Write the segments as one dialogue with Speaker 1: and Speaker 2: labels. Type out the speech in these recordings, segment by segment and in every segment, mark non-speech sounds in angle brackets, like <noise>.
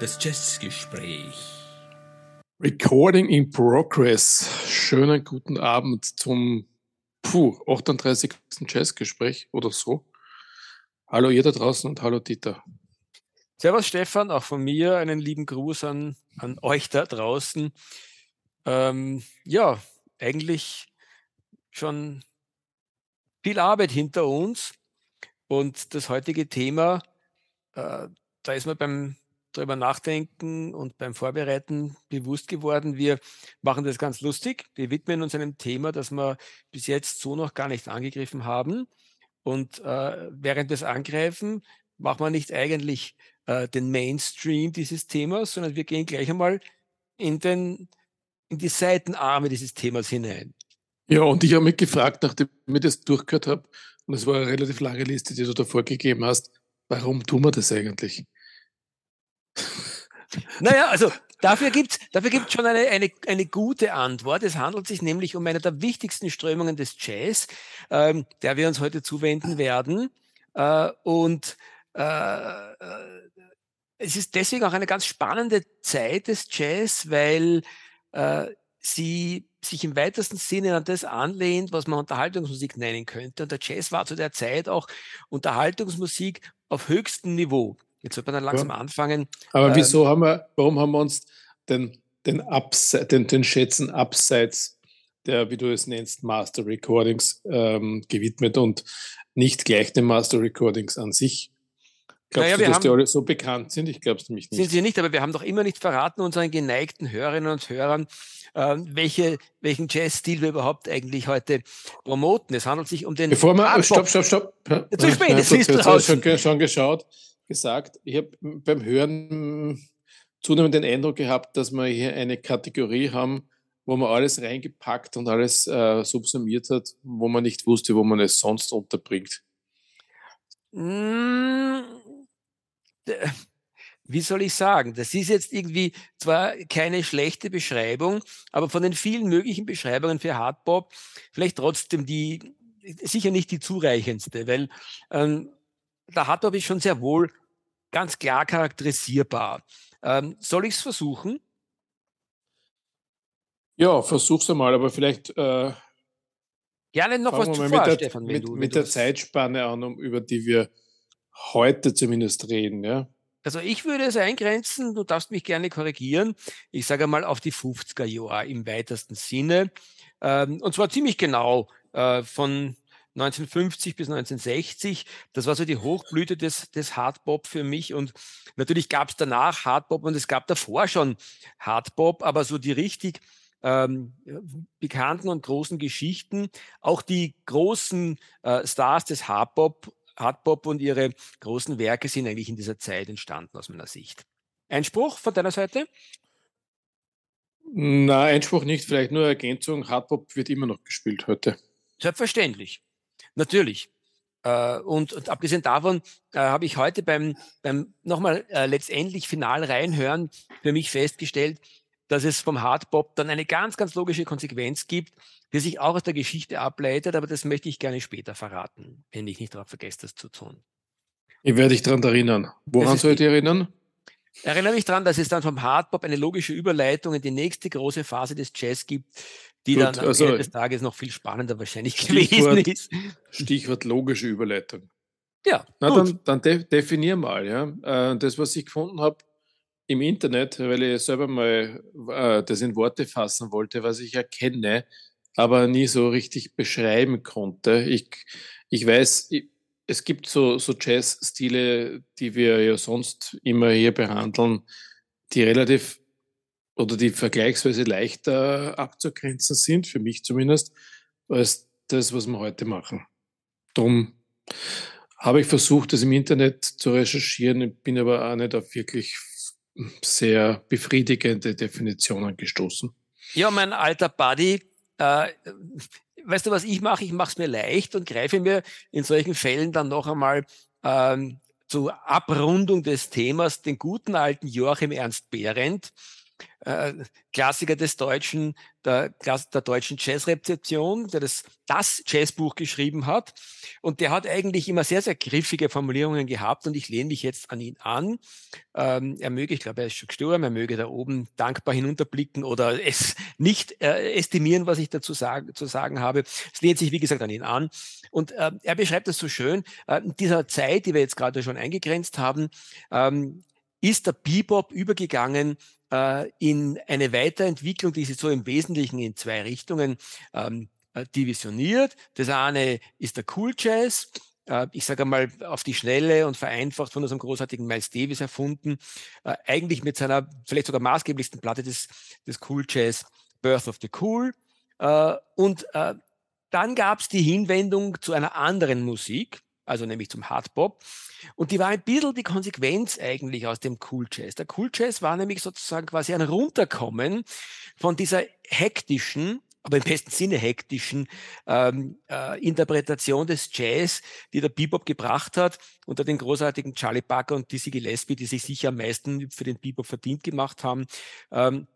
Speaker 1: Das Jazzgespräch.
Speaker 2: Recording in Progress. Schönen guten Abend zum puh, 38. Jazzgespräch oder so. Hallo ihr da draußen und hallo Dieter.
Speaker 3: Servus Stefan, auch von mir einen lieben Gruß an, an euch da draußen. Ähm, ja, eigentlich schon viel Arbeit hinter uns und das heutige Thema, äh, da ist mir beim drüber nachdenken und beim Vorbereiten bewusst geworden, wir machen das ganz lustig. Wir widmen uns einem Thema, das wir bis jetzt so noch gar nicht angegriffen haben. Und äh, während wir angreifen, machen wir nicht eigentlich äh, den Mainstream dieses Themas, sondern wir gehen gleich einmal in, den, in die Seitenarme dieses Themas hinein.
Speaker 2: Ja, und ich habe mich gefragt, nachdem ich das durchgehört habe, und es war eine relativ lange Liste, die du da vorgegeben hast, warum tun wir das eigentlich?
Speaker 3: Naja, also dafür gibt es dafür gibt's schon eine, eine, eine gute Antwort. Es handelt sich nämlich um eine der wichtigsten Strömungen des Jazz, ähm, der wir uns heute zuwenden werden. Äh, und äh, äh, es ist deswegen auch eine ganz spannende Zeit des Jazz, weil äh, sie sich im weitesten Sinne an das anlehnt, was man Unterhaltungsmusik nennen könnte. Und der Jazz war zu der Zeit auch Unterhaltungsmusik auf höchstem Niveau. Jetzt wird man dann langsam ja. anfangen.
Speaker 2: Aber ähm, wieso haben wir, warum haben wir uns den, den, Upside, den, den Schätzen abseits der, wie du es nennst, Master Recordings ähm, gewidmet und nicht gleich den Master Recordings an sich? Glaubst naja, du, dass haben, die alle so bekannt sind? Ich glaube es nämlich nicht.
Speaker 3: Sind sie nicht, aber wir haben doch immer nicht verraten unseren geneigten Hörerinnen und Hörern, äh, welche, welchen Jazzstil wir überhaupt eigentlich heute promoten. Es handelt sich um den.
Speaker 2: Bevor wir, stopp, stopp, stopp.
Speaker 3: Ja, zu spät, es ist
Speaker 2: draußen. Schon, schon geschaut gesagt, ich habe beim Hören zunehmend den Eindruck gehabt, dass wir hier eine Kategorie haben, wo man alles reingepackt und alles äh, subsumiert hat, wo man nicht wusste, wo man es sonst unterbringt.
Speaker 3: Hm, wie soll ich sagen? Das ist jetzt irgendwie zwar keine schlechte Beschreibung, aber von den vielen möglichen Beschreibungen für Hardpop vielleicht trotzdem die sicher nicht die zureichendste, weil ähm, der Hardpop ist schon sehr wohl ganz klar charakterisierbar. Ähm, soll ich es versuchen?
Speaker 2: Ja, versuch's einmal, aber vielleicht. Äh,
Speaker 3: Gerne noch was zuvor,
Speaker 2: mit der,
Speaker 3: Stefan.
Speaker 2: mit, du, mit der Zeitspanne an, um, über die wir heute zumindest reden, ja.
Speaker 3: Also ich würde es eingrenzen, du darfst mich gerne korrigieren. Ich sage mal auf die 50er Jahre im weitesten Sinne. Ähm, und zwar ziemlich genau äh, von 1950 bis 1960. Das war so die Hochblüte des, des Hardbop für mich. Und natürlich gab es danach Hardbop und es gab davor schon Hardbop, aber so die richtig ähm, bekannten und großen Geschichten, auch die großen äh, Stars des Hardbop, Hardbop und ihre großen Werke sind eigentlich in dieser Zeit entstanden aus meiner Sicht. Einspruch von deiner Seite?
Speaker 2: Na, Einspruch nicht, vielleicht nur Ergänzung. Hardbop wird immer noch gespielt heute.
Speaker 3: Selbstverständlich. Natürlich. Äh, und, und, abgesehen davon äh, habe ich heute beim, beim nochmal äh, letztendlich final reinhören für mich festgestellt, dass es vom Hardbop dann eine ganz, ganz logische Konsequenz gibt, die sich auch aus der Geschichte ableitet, aber das möchte ich gerne später verraten, wenn ich nicht darauf vergesse, das zu tun.
Speaker 2: Ich werde dich daran erinnern. Woran soll ich dich erinnern?
Speaker 3: Erinnere mich daran, dass es dann vom Hardbop eine logische Überleitung in die nächste große Phase des Jazz gibt, die Gut, dann am also Ende des Tages noch viel spannender wahrscheinlich Stichwort, gewesen ist.
Speaker 2: Stichwort logische Überleitung.
Speaker 3: Ja.
Speaker 2: Na, dann, dann de definier mal, ja. Äh, das, was ich gefunden habe im Internet, weil ich selber mal äh, das in Worte fassen wollte, was ich erkenne, aber nie so richtig beschreiben konnte. Ich, ich weiß, ich, es gibt so, so Jazz-Stile, die wir ja sonst immer hier behandeln, die relativ oder die vergleichsweise leichter abzugrenzen sind, für mich zumindest, als das, was wir heute machen. Darum habe ich versucht, das im Internet zu recherchieren, bin aber auch nicht auf wirklich sehr befriedigende Definitionen gestoßen.
Speaker 3: Ja, mein alter Buddy, äh, weißt du, was ich mache? Ich mache es mir leicht und greife mir in solchen Fällen dann noch einmal ähm, zur Abrundung des Themas den guten alten Joachim Ernst Behrendt, äh, Klassiker des deutschen, der, der deutschen Jazzrezeption, der das, das Jazzbuch geschrieben hat. Und der hat eigentlich immer sehr, sehr griffige Formulierungen gehabt und ich lehne mich jetzt an ihn an. Ähm, er möge, ich glaube, er ist schon gestorben, er möge da oben dankbar hinunterblicken oder es nicht äh, estimieren, was ich dazu sagen, zu sagen habe. Es lehnt sich, wie gesagt, an ihn an. Und äh, er beschreibt das so schön. Äh, in dieser Zeit, die wir jetzt gerade schon eingegrenzt haben, ähm, ist der Bebop übergegangen äh, in eine Weiterentwicklung, die sich so im Wesentlichen in zwei Richtungen ähm, äh, divisioniert. Das eine ist der Cool Jazz. Äh, ich sage einmal auf die Schnelle und vereinfacht von unserem großartigen Miles Davis erfunden. Äh, eigentlich mit seiner vielleicht sogar maßgeblichsten Platte des, des Cool Jazz, Birth of the Cool. Und dann gab es die Hinwendung zu einer anderen Musik, also nämlich zum Hardbop. Und die war ein bisschen die Konsequenz eigentlich aus dem Cool Jazz. Der Cool Jazz war nämlich sozusagen quasi ein Runterkommen von dieser hektischen, aber im besten Sinne hektischen ähm, äh, Interpretation des Jazz, die der Bebop gebracht hat, unter den großartigen Charlie Parker und Dizzy Gillespie, die sich sicher am meisten für den Bebop verdient gemacht haben. Ähm,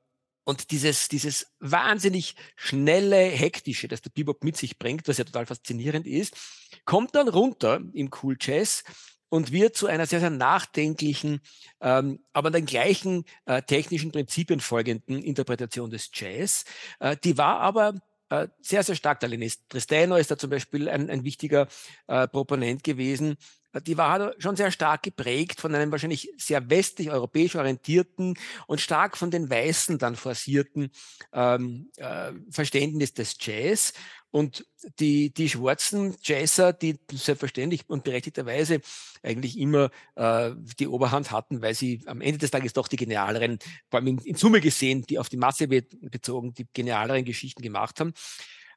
Speaker 3: und dieses, dieses wahnsinnig schnelle, hektische, das der Bebop mit sich bringt, was ja total faszinierend ist, kommt dann runter im Cool Jazz und wird zu einer sehr, sehr nachdenklichen, ähm, aber den gleichen äh, technischen Prinzipien folgenden Interpretation des Jazz. Äh, die war aber äh, sehr, sehr stark. Lenis Tristano ist da zum Beispiel ein, ein wichtiger äh, Proponent gewesen, die war schon sehr stark geprägt von einem wahrscheinlich sehr westlich europäisch orientierten und stark von den Weißen dann forcierten ähm, äh, Verständnis des Jazz. Und die, die schwarzen Jazzer, die selbstverständlich und berechtigterweise eigentlich immer äh, die Oberhand hatten, weil sie am Ende des Tages doch die genialeren, vor allem in, in Summe gesehen, die auf die Masse bezogen, die genialeren Geschichten gemacht haben,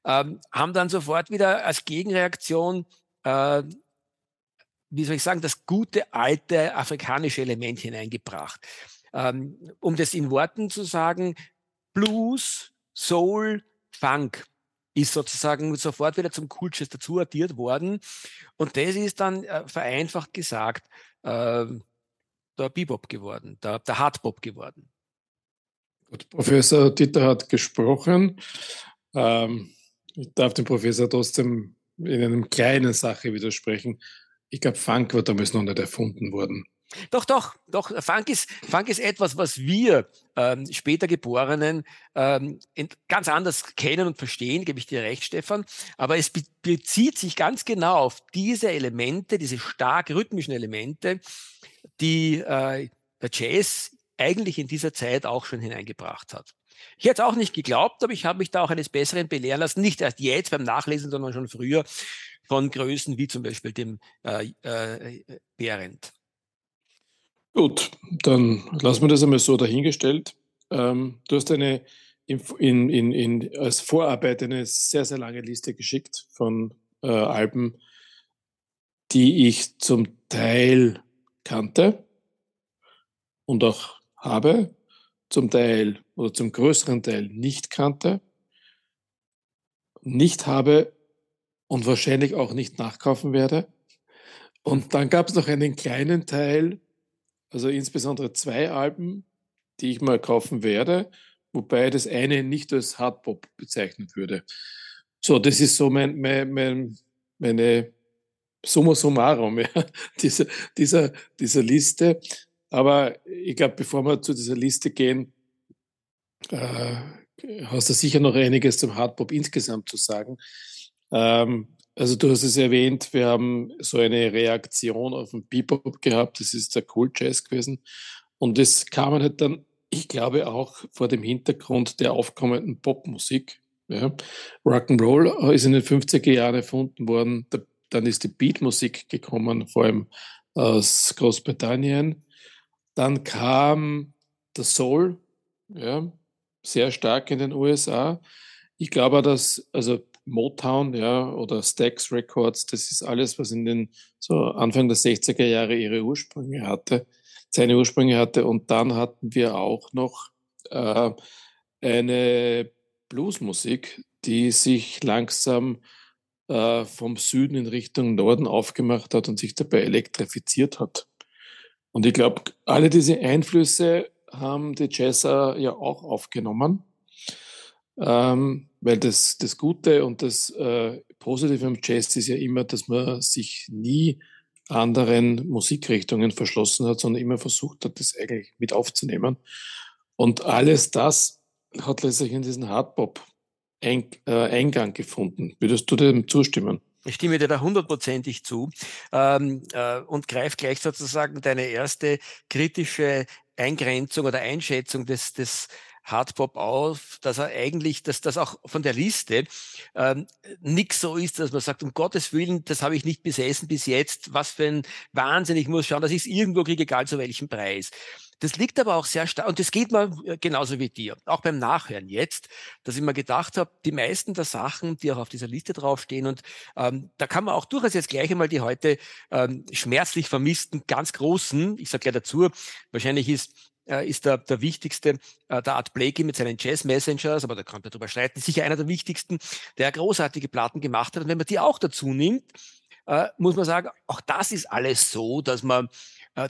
Speaker 3: ähm, haben dann sofort wieder als Gegenreaktion äh, wie soll ich sagen, das gute alte afrikanische Element hineingebracht. Ähm, um das in Worten zu sagen, Blues, Soul, Funk ist sozusagen sofort wieder zum Kultures dazu addiert worden. Und das ist dann äh, vereinfacht gesagt äh, der Bebop geworden, der, der Hardbop geworden.
Speaker 2: Gut, Professor Dieter hat gesprochen. Ähm, ich darf dem Professor trotzdem in einer kleinen Sache widersprechen. Ich glaube, Funk war damals noch nicht erfunden worden.
Speaker 3: Doch, doch, doch. Funk ist, Funk ist etwas, was wir ähm, später Geborenen ähm, ganz anders kennen und verstehen, gebe ich dir recht, Stefan. Aber es be bezieht sich ganz genau auf diese Elemente, diese stark rhythmischen Elemente, die äh, der Jazz eigentlich in dieser Zeit auch schon hineingebracht hat. Ich hätte es auch nicht geglaubt, aber ich habe mich da auch eines Besseren belehren lassen. Nicht erst jetzt beim Nachlesen, sondern schon früher von Größen wie zum Beispiel dem äh, äh, Behrendt.
Speaker 2: Gut, dann lassen wir das einmal so dahingestellt. Ähm, du hast eine in, in, in, als Vorarbeit eine sehr, sehr lange Liste geschickt von äh, Alben, die ich zum Teil kannte und auch habe, zum Teil oder zum größeren Teil nicht kannte, nicht habe und wahrscheinlich auch nicht nachkaufen werde. Und dann gab es noch einen kleinen Teil, also insbesondere zwei Alben, die ich mal kaufen werde, wobei das eine nicht als Hardpop bezeichnet würde. So, das ist so mein, mein, mein meine Summa summarum <laughs> ja, dieser, dieser, dieser Liste. Aber ich glaube, bevor wir zu dieser Liste gehen, äh, hast du sicher noch einiges zum Hardpop insgesamt zu sagen. Ähm, also du hast es erwähnt, wir haben so eine Reaktion auf den Bebop gehabt, das ist der Cool Jazz gewesen. Und das kam halt dann, ich glaube auch vor dem Hintergrund der aufkommenden Popmusik. Ja. Rock'n'Roll ist in den 50er Jahren erfunden worden, dann ist die Beatmusik gekommen, vor allem aus Großbritannien. Dann kam der Soul, ja, sehr stark in den USA. Ich glaube, dass, also Motown, ja, oder Stax Records, das ist alles, was in den so Anfang der 60er Jahre ihre Ursprünge hatte, seine Ursprünge hatte. Und dann hatten wir auch noch äh, eine Bluesmusik, die sich langsam äh, vom Süden in Richtung Norden aufgemacht hat und sich dabei elektrifiziert hat. Und ich glaube, alle diese Einflüsse haben die Jazzer ja auch aufgenommen, ähm, weil das, das Gute und das äh, Positive am Jazz ist ja immer, dass man sich nie anderen Musikrichtungen verschlossen hat, sondern immer versucht hat, das eigentlich mit aufzunehmen. Und alles das hat letztlich in diesen Hardpop äh, Eingang gefunden. Würdest du dem zustimmen?
Speaker 3: Ich stimme dir da hundertprozentig zu ähm, äh, und greife gleich sozusagen deine erste kritische Eingrenzung oder Einschätzung des, des Hardpop auf, dass er eigentlich, dass das auch von der Liste ähm, nichts so ist, dass man sagt, um Gottes Willen, das habe ich nicht besessen bis jetzt, was für ein Wahnsinn, ich muss schauen, dass ich es irgendwo kriege, egal zu welchem Preis. Das liegt aber auch sehr stark, und das geht mir äh, genauso wie dir, auch beim Nachhören jetzt, dass ich mir gedacht habe, die meisten der Sachen, die auch auf dieser Liste draufstehen, und ähm, da kann man auch durchaus jetzt gleich einmal die heute ähm, schmerzlich vermissten ganz großen, ich sage ja dazu, wahrscheinlich ist äh, ist der, der wichtigste, äh, der Art Blakey mit seinen Jazz Messengers, aber da kann man drüber streiten, sicher einer der wichtigsten, der großartige Platten gemacht hat. Und wenn man die auch dazu nimmt, äh, muss man sagen, auch das ist alles so, dass man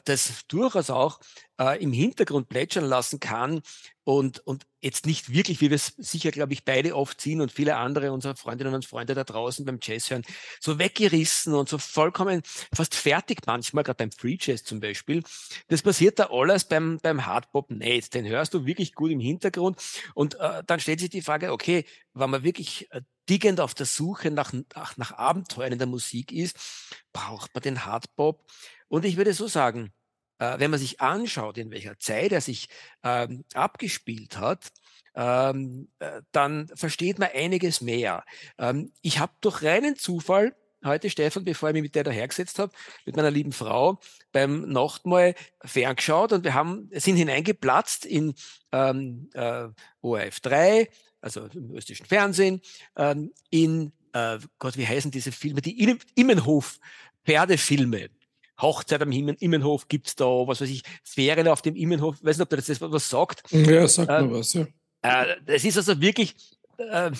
Speaker 3: das durchaus auch äh, im Hintergrund plätschern lassen kann und, und jetzt nicht wirklich, wie wir es sicher, glaube ich, beide oft ziehen und viele andere unserer Freundinnen und Freunde da draußen beim Jazz hören, so weggerissen und so vollkommen fast fertig manchmal, gerade beim Free Jazz zum Beispiel. Das passiert da alles beim, beim Hardpop nicht. Den hörst du wirklich gut im Hintergrund und äh, dann stellt sich die Frage, okay, wenn man wirklich äh, diggend auf der Suche nach, nach, nach Abenteuern in der Musik ist, braucht man den Hardpop. Und ich würde so sagen, äh, wenn man sich anschaut, in welcher Zeit er sich ähm, abgespielt hat, ähm, äh, dann versteht man einiges mehr. Ähm, ich habe durch reinen Zufall heute, Stefan, bevor ich mich mit der dahergesetzt habe, mit meiner lieben Frau beim Nachtmahl ferngeschaut und wir haben, sind hineingeplatzt in ähm, äh, ORF 3, also im österreichischen Fernsehen, ähm, in, äh, Gott, wie heißen diese Filme, die Immenhof-Pferdefilme. Hochzeit am Immenhof gibt's da, was weiß ich, Ferien auf dem Immenhof, ich weiß nicht, ob das, das was sagt.
Speaker 2: Ja, sagt äh, was, ja.
Speaker 3: Äh, es ist also wirklich äh,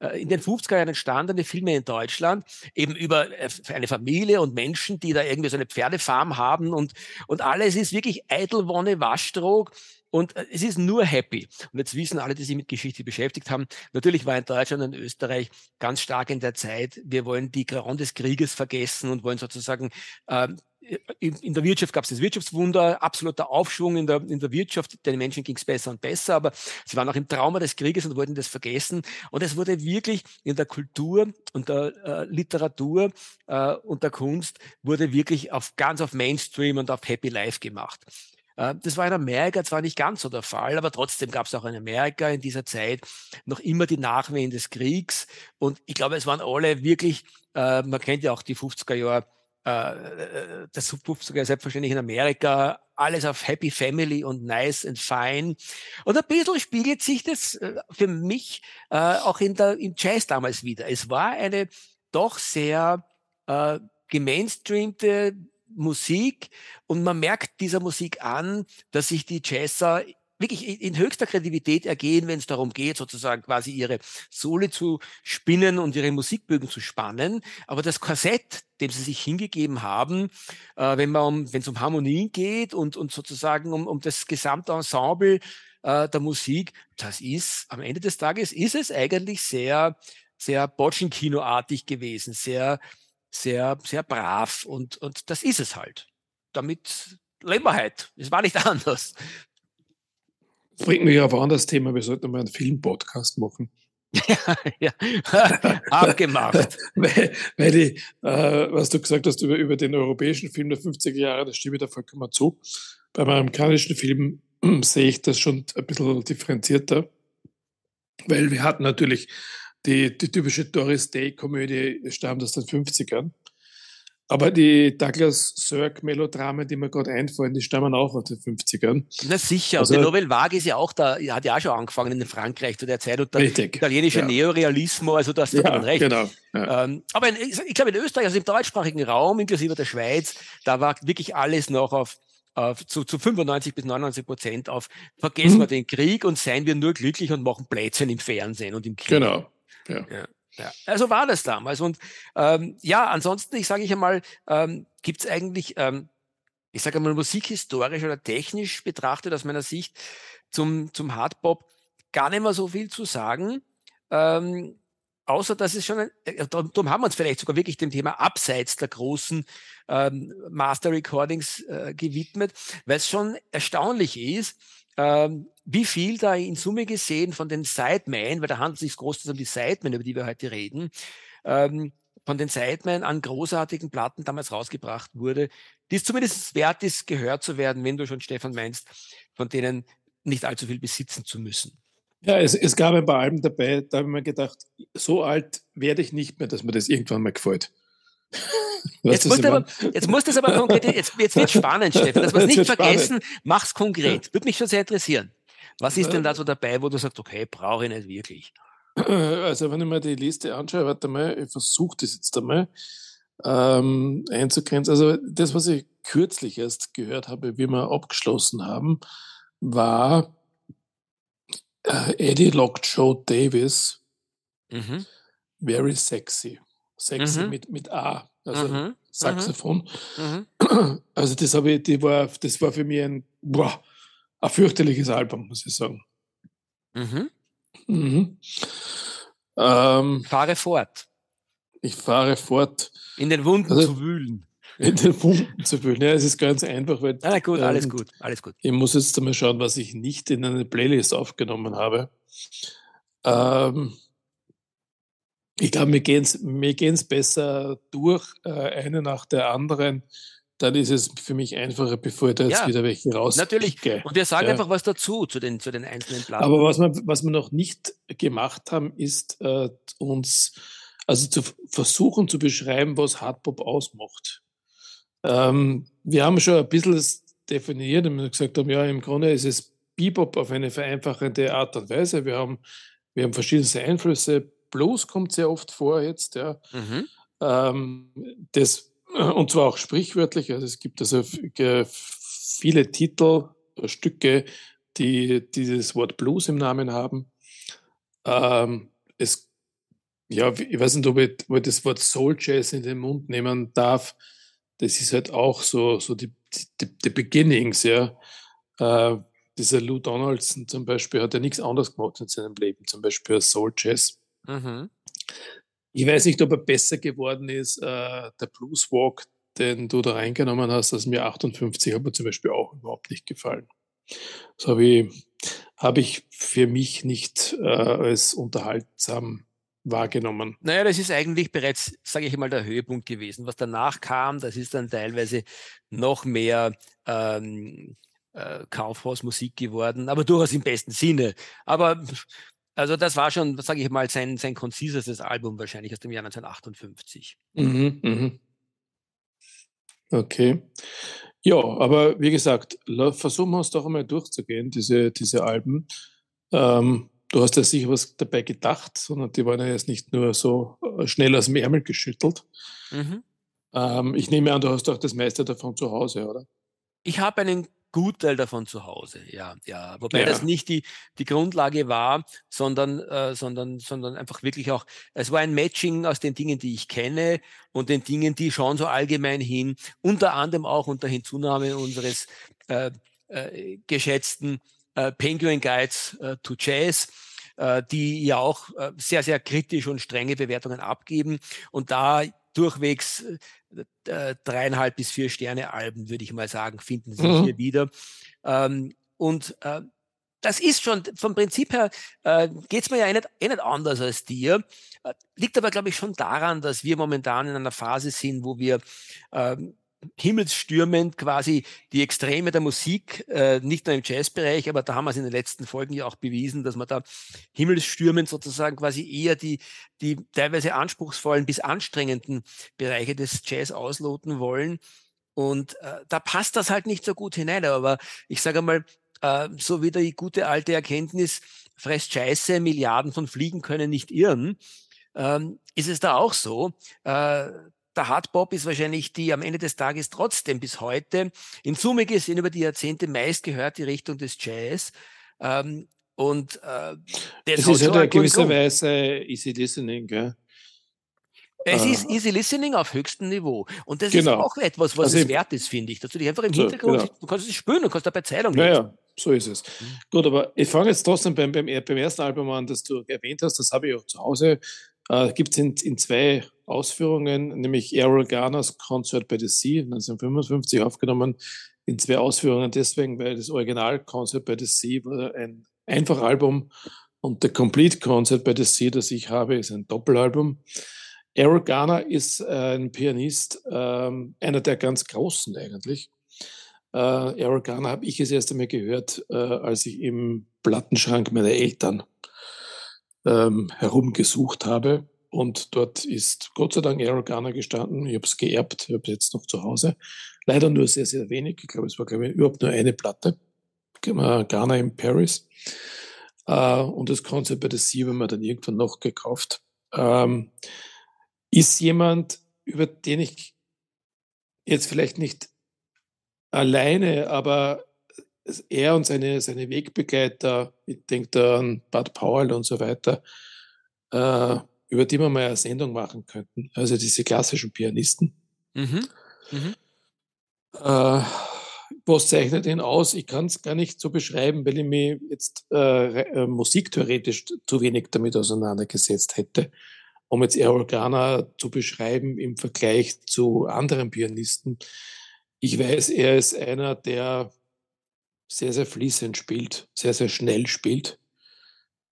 Speaker 3: äh in den 50er Jahren entstandene Filme in Deutschland, eben über äh, eine Familie und Menschen, die da irgendwie so eine Pferdefarm haben und, und alles ist wirklich Eidelwonne, Waschtrog und äh, es ist nur happy. Und jetzt wissen alle, die sich mit Geschichte beschäftigt haben, natürlich war in Deutschland und Österreich ganz stark in der Zeit, wir wollen die Grauen des Krieges vergessen und wollen sozusagen ähm, in, der Wirtschaft gab es das Wirtschaftswunder, absoluter Aufschwung in der, in der Wirtschaft, den Menschen ging es besser und besser, aber sie waren auch im Trauma des Krieges und wollten das vergessen. Und es wurde wirklich in der Kultur und der äh, Literatur äh, und der Kunst wurde wirklich auf ganz auf Mainstream und auf Happy Life gemacht. Äh, das war in Amerika zwar nicht ganz so der Fall, aber trotzdem gab es auch in Amerika in dieser Zeit noch immer die Nachwehen des Kriegs. Und ich glaube, es waren alle wirklich, äh, man kennt ja auch die 50er Jahre, äh, das 50er selbstverständlich in Amerika, alles auf Happy Family und nice and fine. Und ein bisschen spiegelt sich das äh, für mich äh, auch in der, im Jazz damals wieder. Es war eine doch sehr äh, gemainstreamte Musik und man merkt dieser Musik an, dass sich die Jazzer wirklich in höchster Kreativität ergehen, wenn es darum geht, sozusagen quasi ihre Sohle zu spinnen und ihre Musikbögen zu spannen. Aber das Korsett, dem sie sich hingegeben haben, äh, wenn man um, wenn es um Harmonien geht und, und sozusagen um, um das gesamte Ensemble äh, der Musik, das ist am Ende des Tages ist es eigentlich sehr, sehr Botschenkino-artig gewesen, sehr, sehr, sehr brav und, und das ist es halt. Damit leben wir halt. Es war nicht <laughs> anders
Speaker 2: bringt mich auf ein anderes Thema. Wir sollten mal einen Film-Podcast machen. <laughs>
Speaker 3: ja, ja. <laughs> abgemacht. <laughs>
Speaker 2: weil, weil ich, äh, was du gesagt hast über, über den europäischen Film der 50er Jahre, das stimme ich da vollkommen zu. Beim amerikanischen Film <clears throat> sehe ich das schon ein bisschen differenzierter, weil wir hatten natürlich die, die typische Doris Day-Komödie, stammt aus den 50ern. Aber die Douglas Sirk-Melodramen, die mir gerade einfallen, die stammen auch aus den 50ern.
Speaker 3: Na sicher, also, und die Nouvelle Vague ist ja auch da, hat ja auch schon angefangen in Frankreich zu der Zeit und der richtig, italienische ja. Neorealismo, also das ja, recht. Genau, ja. ähm, aber in, ich glaube in Österreich, also im deutschsprachigen Raum, inklusive der Schweiz, da war wirklich alles noch auf, auf zu, zu 95 bis 99 Prozent auf vergessen mhm. wir den Krieg und seien wir nur glücklich und machen Plätzchen im Fernsehen und im Krieg.
Speaker 2: Genau. Ja.
Speaker 3: Ja. Also war das damals. Und ähm, ja, ansonsten, ich sage ich einmal, ähm, gibt es eigentlich ähm, ich sage mal, musikhistorisch oder technisch betrachtet aus meiner Sicht zum, zum Hardpop gar nicht mehr so viel zu sagen. Ähm, außer dass es schon, ein, äh, darum haben wir uns vielleicht sogar wirklich dem Thema abseits der großen ähm, Master Recordings äh, gewidmet, weil es schon erstaunlich ist, ähm, wie viel da in Summe gesehen von den Sidemen, weil da handelt es sich großteils um die Sidemen, über die wir heute reden, ähm, von den Sidemen an großartigen Platten damals rausgebracht wurde, die es zumindest wert ist, gehört zu werden, wenn du schon Stefan meinst, von denen nicht allzu viel besitzen zu müssen.
Speaker 2: Ja, es, es gab ein paar Alben dabei, da habe ich mir gedacht, so alt werde ich nicht mehr, dass mir das irgendwann mal gefällt.
Speaker 3: Jetzt musst, aber, jetzt musst du es aber konkret, jetzt, jetzt wird spannend, <laughs> Stefan. Das wir nicht vergessen, spannend. mach's konkret. Würde mich schon sehr interessieren. Was ist denn da so dabei, wo du sagst, okay, brauche ich nicht wirklich? <clears throat>
Speaker 2: Also, wenn ich mir die Liste anschaue, warte mal, ich versuche das jetzt einmal ähm, einzugrenzen. Also, das, was ich kürzlich erst gehört habe, wie wir abgeschlossen haben, war äh, Eddie Lockjaw Davis. Mhm. Very sexy. Sexy mhm. mit, mit A, also mhm. mhm. Saxophon. Mhm. <clears throat> Also das habe ich, die war, das war für mich ein, boah, ein fürchterliches Album, muss ich sagen. Mhm.
Speaker 3: Mhm. Ähm, fahre fort.
Speaker 2: Ich fahre fort.
Speaker 3: In den Wunden also, zu wühlen.
Speaker 2: In den Wunden zu wühlen. Ja, es ist ganz einfach. Weil,
Speaker 3: ah, gut, alles ähm, gut, alles gut.
Speaker 2: Ich muss jetzt einmal schauen, was ich nicht in eine Playlist aufgenommen habe. Ähm, ich glaube, mir gehen es mir gehen's besser durch, äh, eine nach der anderen. Dann ist es für mich einfacher, bevor ich da jetzt ja, wieder welche raus.
Speaker 3: Natürlich. Und wir sagen ja. einfach was dazu, zu den, zu den einzelnen
Speaker 2: Platten. Aber was wir, was wir noch nicht gemacht haben, ist äh, uns, also zu versuchen zu beschreiben, was Hardpop ausmacht. Ähm, wir haben schon ein bisschen das definiert und gesagt haben, ja, im Grunde ist es Bebop auf eine vereinfachende Art und Weise. Wir haben, wir haben verschiedenste Einflüsse, Blues kommt sehr oft vor jetzt, ja. Mhm. Ähm, das, und zwar auch sprichwörtlich. Also es gibt also viele Titel, äh, Stücke, die dieses Wort Blues im Namen haben. Ähm, es, ja, ich weiß nicht, ob ich, ob ich, das Wort Soul Jazz in den Mund nehmen darf. Das ist halt auch so, so die, die, die Beginnings, ja. Äh, dieser Lou Donaldson zum Beispiel hat ja nichts anderes gemacht in seinem Leben, zum Beispiel Soul Jazz. Mhm. Ich weiß nicht, ob er besser geworden ist, äh, der Blues Walk, den du da reingenommen hast, also mir 58 hat mir zum Beispiel auch überhaupt nicht gefallen. Das habe ich, hab ich für mich nicht äh, als unterhaltsam wahrgenommen.
Speaker 3: Naja, das ist eigentlich bereits, sage ich mal, der Höhepunkt gewesen. Was danach kam, das ist dann teilweise noch mehr ähm, äh, Kaufhausmusik geworden, aber durchaus im besten Sinne. Aber also das war schon, sage ich mal, sein, sein konzisestes Album wahrscheinlich aus dem Jahr 1958. Mhm, mhm.
Speaker 2: Okay. Ja, aber wie gesagt, versuchen wir uns doch einmal durchzugehen, diese, diese Alben. Ähm, du hast ja sicher was dabei gedacht, sondern die waren ja jetzt nicht nur so äh, schnell aus dem Ärmel geschüttelt. Mhm. Ähm, ich nehme an, du hast auch das meiste davon zu Hause, oder?
Speaker 3: Ich habe einen Gutteil davon zu Hause, ja, ja. Wobei ja. das nicht die, die Grundlage war, sondern, äh, sondern, sondern einfach wirklich auch, es war ein Matching aus den Dingen, die ich kenne und den Dingen, die schauen so allgemein hin, unter anderem auch unter Hinzunahme unseres äh, äh, geschätzten äh, Penguin Guides äh, to Jazz äh, die ja auch äh, sehr, sehr kritisch und strenge Bewertungen abgeben. Und da durchwegs äh, dreieinhalb bis vier Sterne Alben, würde ich mal sagen, finden sich mhm. hier wieder. Ähm, und äh, das ist schon, vom Prinzip her äh, geht es mir ja eh nicht, eh nicht anders als dir. Äh, liegt aber, glaube ich, schon daran, dass wir momentan in einer Phase sind, wo wir ähm, himmelsstürmend quasi die Extreme der Musik, äh, nicht nur im Jazzbereich, aber da haben wir es in den letzten Folgen ja auch bewiesen, dass wir da himmelsstürmend sozusagen quasi eher die, die teilweise anspruchsvollen bis anstrengenden Bereiche des Jazz ausloten wollen. Und äh, da passt das halt nicht so gut hinein. Aber ich sage mal, äh, so wie die gute alte Erkenntnis, fresst Scheiße, Milliarden von Fliegen können nicht irren, ähm, ist es da auch so. Äh, der Hardbop ist wahrscheinlich die am Ende des Tages trotzdem bis heute in Summe gesehen über die Jahrzehnte meist gehört die Richtung des Jazz. Ähm, und
Speaker 2: äh, das ist halt in gewisser Weise easy listening, gell?
Speaker 3: Es ist äh, Easy Listening auf höchstem Niveau. Und das
Speaker 2: genau.
Speaker 3: ist auch etwas, was also es wert ist, finde ich. Dass du dich einfach im
Speaker 2: so,
Speaker 3: Hintergrund,
Speaker 2: genau.
Speaker 3: du kannst es spüren, du kannst dabei Zeitung
Speaker 2: lesen. Ja, ja, so ist es. Mhm. Gut, aber ich fange jetzt trotzdem beim, beim, beim, ersten Album an, das du erwähnt hast. Das habe ich auch zu Hause. Äh, Gibt es in, in zwei Ausführungen, nämlich Errol Garners Concert by the Sea, 1955 aufgenommen, in zwei Ausführungen deswegen, weil das Original Concert by the Sea war ein einfach Album und der Complete Concert by the Sea, das ich habe, ist ein Doppelalbum. Errol Garner ist äh, ein Pianist, ähm, einer der ganz Großen eigentlich. Äh, Errol Garner habe ich das erste Mal gehört, äh, als ich im Plattenschrank meiner Eltern ähm, herumgesucht habe. Und dort ist Gott sei Dank Garner gestanden. Ich habe es geerbt, ich habe es jetzt noch zu Hause. Leider nur sehr, sehr wenig. Ich glaube, es war, glaube ich, überhaupt nur eine Platte. Garner in Paris. Äh, und das Konzept bei der Sie haben wir dann irgendwann noch gekauft. Ähm, ist jemand, über den ich jetzt vielleicht nicht alleine, aber er und seine, seine Wegbegleiter, ich denke da an Bud Powell und so weiter, äh, über die wir mal eine Sendung machen könnten. Also diese klassischen Pianisten. Mhm. Mhm. Äh, was zeichnet ihn aus? Ich kann es gar nicht so beschreiben, weil ich mich jetzt äh, äh, musiktheoretisch zu wenig damit auseinandergesetzt hätte um jetzt Errol Garner zu beschreiben im Vergleich zu anderen Pianisten. Ich weiß, er ist einer, der sehr, sehr fließend spielt, sehr, sehr schnell spielt.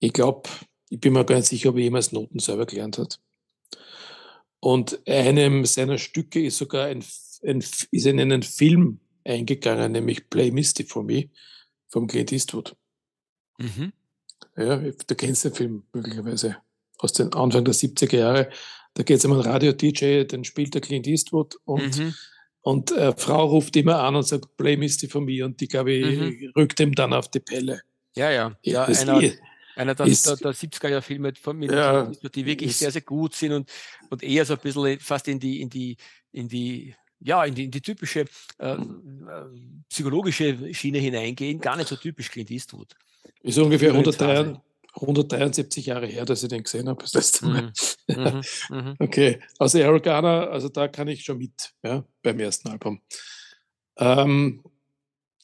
Speaker 2: Ich glaube, ich bin mir gar nicht sicher, ob er jemals Noten selber gelernt hat. Und einem seiner Stücke ist sogar ein, ein, ist in einen Film eingegangen, nämlich Play Misty for Me vom Clint Eastwood. Mhm. Ja, du kennst den Film möglicherweise aus den Anfang der 70er Jahre. Da geht es um einen Radio-DJ, den spielt der Clint Eastwood und, mhm. und äh, Frau ruft immer an und sagt, Play Misty von mir und die, glaube ich, mhm. rückt ihm dann auf die Pelle.
Speaker 3: Ja, ja. ja
Speaker 2: das
Speaker 3: einer, einer der, ist, der, der 70er-Jahr-Filme mit, ja, die wirklich ist, sehr, sehr gut sind und, und eher so ein bisschen fast in die, in die, in die ja, in die, in die typische äh, äh, psychologische Schiene hineingehen, gar nicht so typisch Clint Eastwood.
Speaker 2: Ist ungefähr 103, 173 Jahre her, dass ich den gesehen habe, das letzte Mal. Mhm. <laughs> Mhm. mhm. okay, also Errol Garner, also da kann ich schon mit, ja, beim ersten Album. Ähm,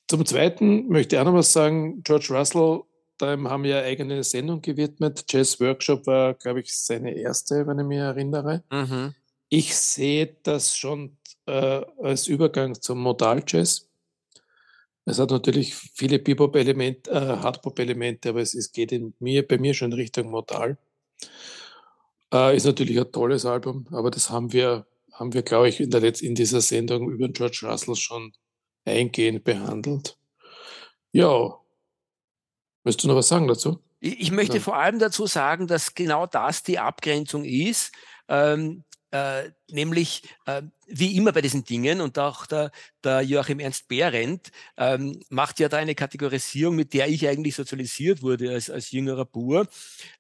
Speaker 2: zum Zweiten möchte ich auch noch was sagen. George Russell, da haben wir eine eigene Sendung gewidmet. Jazz Workshop war, glaube ich, seine erste, wenn ich mich erinnere. Mhm. Ich sehe das schon äh, als Übergang zum Modal Jazz. Es hat natürlich viele Bebop-Elemente, äh, Hardpop-Elemente, aber es, es, geht in mir, bei mir schon in Richtung Modal. Äh, ist natürlich ein tolles Album, aber das haben wir, haben wir, glaube ich, in, der Letz-, in dieser Sendung über George Russell schon eingehend behandelt. Ja. Willst du noch was sagen dazu?
Speaker 3: Ich, ich möchte ja. vor allem dazu sagen, dass genau das die Abgrenzung ist. Ähm, äh, nämlich äh, wie immer bei diesen Dingen und auch der, der Joachim Ernst Behrendt ähm, macht ja da eine Kategorisierung, mit der ich eigentlich sozialisiert wurde als, als jüngerer Bur,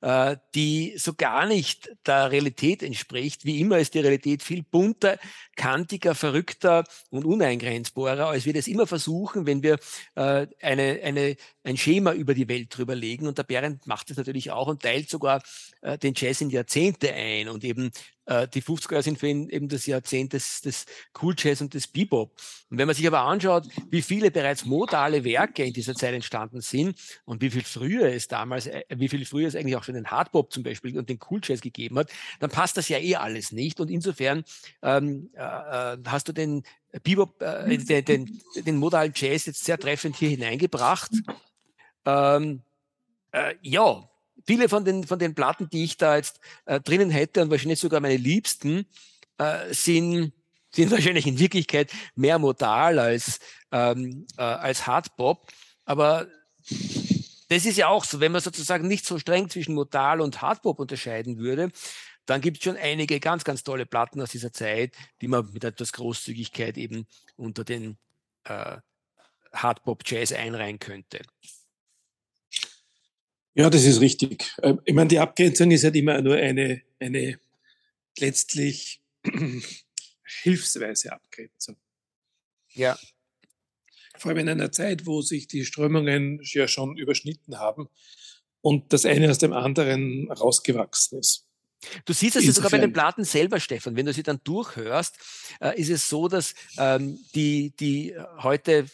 Speaker 3: äh, die so gar nicht der Realität entspricht. Wie immer ist die Realität viel bunter, kantiger, verrückter und uneingrenzbarer, als wir das immer versuchen, wenn wir äh, eine, eine, ein Schema über die Welt drüber legen. Und der Behrendt macht das natürlich auch und teilt sogar äh, den Jazz in Jahrzehnte ein und eben äh, die 50er sind für ihn eben das Jahrzehnt des, des Cool Jazz und des Bebop. Und wenn man sich aber anschaut, wie viele bereits modale Werke in dieser Zeit entstanden sind und wie viel früher es damals, äh, wie viel früher es eigentlich auch schon den Hardbop zum Beispiel und den Cool Jazz gegeben hat, dann passt das ja eh alles nicht. Und insofern ähm, äh, äh hast du den Bebop, äh, den, den, den modalen Jazz jetzt sehr treffend hier hineingebracht. Ähm, äh, ja, viele von den, von den Platten, die ich da jetzt äh, drinnen hätte und wahrscheinlich sogar meine liebsten, äh, sind, sind <laughs> wahrscheinlich in Wirklichkeit mehr modal als, ähm, äh, als Hardbop. Aber das ist ja auch so, wenn man sozusagen nicht so streng zwischen Modal und Hardbop unterscheiden würde, dann gibt es schon einige ganz, ganz tolle Platten aus dieser Zeit, die man mit etwas Großzügigkeit eben unter den äh, Hardbop-Jazz einreihen könnte.
Speaker 2: Ja, das ist richtig. Ähm, ich meine, die Abgrenzung ist halt immer nur eine, eine letztlich hilfsweise Abgrenzung.
Speaker 3: Ja.
Speaker 2: Vor allem in einer Zeit, wo sich die Strömungen ja schon überschnitten haben und das eine aus dem anderen rausgewachsen ist.
Speaker 3: Du siehst es sogar bei den Platten selber, Stefan. Wenn du sie dann durchhörst, äh, ist es so, dass ähm, die, die heute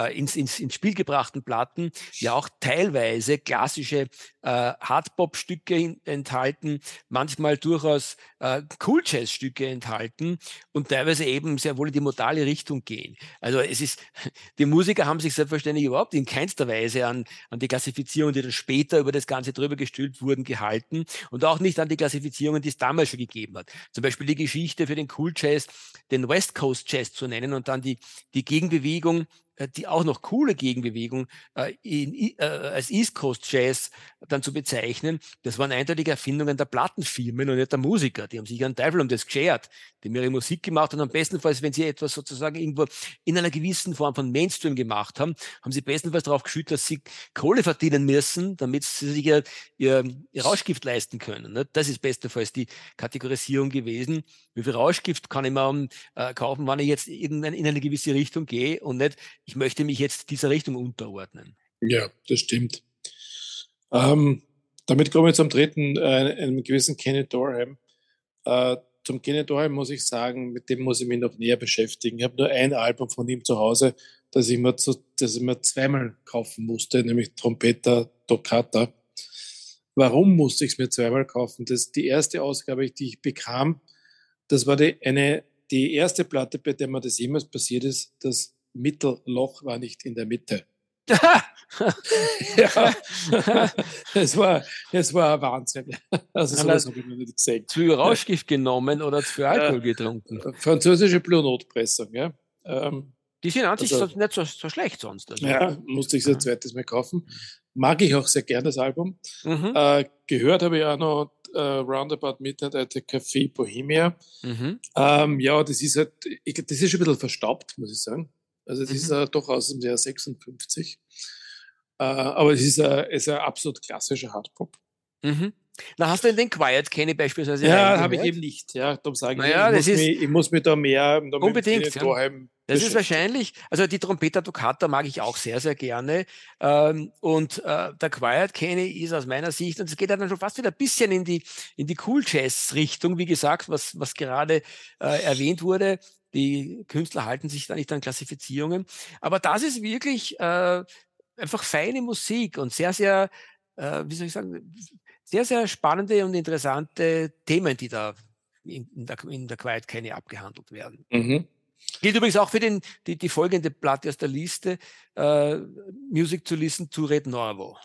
Speaker 3: äh, ins, ins, ins Spiel gebrachten Platten ja auch teilweise klassische äh, Hardpop-Stücke enthalten, manchmal durchaus äh, Cool-Jazz-Stücke enthalten und teilweise eben sehr wohl in die modale Richtung gehen. Also es ist, <laughs> die Musiker haben sich selbstverständlich überhaupt in keinster Weise an, an die Klassifizierungen, die dann später über das Ganze drüber gestülpt wurden, gehalten und auch nicht an die Klassifizierungen, die es damals schon gegeben hat. Zum Beispiel die Geschichte für den Cool Jazz, den West Coast Jazz zu nennen und dann die, die Gegenbewegung die auch noch coole Gegenbewegung äh, in, äh, als East Coast Jazz dann zu bezeichnen, das waren eindeutig Erfindungen der Plattenfirmen und nicht der Musiker. Die haben sich einen Teufel um das geschert. Die haben ihre Musik gemacht und am bestenfalls, wenn sie etwas sozusagen irgendwo in einer gewissen Form von Mainstream gemacht haben, haben sie bestenfalls darauf geschüttet, dass sie Kohle verdienen müssen, damit sie sich ihr, ihr, ihr Rauschgift leisten können. Ne? Das ist bestenfalls die Kategorisierung gewesen. Wie viel Rauschgift kann ich mir äh, kaufen, wenn ich jetzt in eine gewisse Richtung gehe und nicht ich möchte mich jetzt dieser Richtung unterordnen.
Speaker 2: Ja, das stimmt. Ähm, damit kommen wir zum dritten, äh, einem gewissen Kenny Dorham. Äh, zum Kenny Dorham muss ich sagen, mit dem muss ich mich noch näher beschäftigen. Ich habe nur ein Album von ihm zu Hause, das ich mir, zu, das ich mir zweimal kaufen musste, nämlich Trompeter Toccata. Warum musste ich es mir zweimal kaufen? Das die erste Ausgabe, die ich bekam. Das war die, eine, die erste Platte, bei der mir das jemals passiert ist, dass Mittelloch war nicht in der Mitte. <laughs> ja, es war, es war ein Wahnsinn.
Speaker 3: Also sowas habe ich noch nicht gesehen. Zu Rauschgift genommen oder zu Alkohol getrunken?
Speaker 2: Französische Blue Note Pressung, ja. Ähm,
Speaker 3: die sind an sich also, nicht so, so, schlecht sonst.
Speaker 2: Also. Ja, musste ich so ein zweites Mal kaufen. Mag ich auch sehr gern, das Album. Mhm. Äh, gehört habe ich auch noch äh, Roundabout Midnight at the Café Bohemia. Mhm. Ähm, ja, das ist halt, ich, das ist schon ein bisschen verstaubt, muss ich sagen. Also es mhm. ist äh, doch aus dem Jahr 56. Äh, aber es ist, äh, ist ein absolut klassischer Hardpop.
Speaker 3: Mhm. Na, hast du denn den Quiet Kenny beispielsweise?
Speaker 2: Ja, habe ich eben nicht. Ja, darum sage
Speaker 3: naja,
Speaker 2: ich, ich, muss mich, ich muss mich da mehr
Speaker 3: unbedingt. Ja. Das ist wahrscheinlich, also die Trompeter Toccata mag ich auch sehr, sehr gerne. Ähm, und äh, der Quiet Kenny ist aus meiner Sicht, und es geht dann schon fast wieder ein bisschen in die, in die Cool Jazz-Richtung, wie gesagt, was, was gerade äh, erwähnt wurde. Die Künstler halten sich da nicht an Klassifizierungen. Aber das ist wirklich äh, einfach feine Musik und sehr, sehr, äh, wie soll ich sagen, sehr, sehr spannende und interessante Themen, die da in, in der, in der Quiet Kenny abgehandelt werden. Mhm. Gilt übrigens auch für den, die, die folgende Platte aus der Liste, äh, Music to Listen to Red Norvo.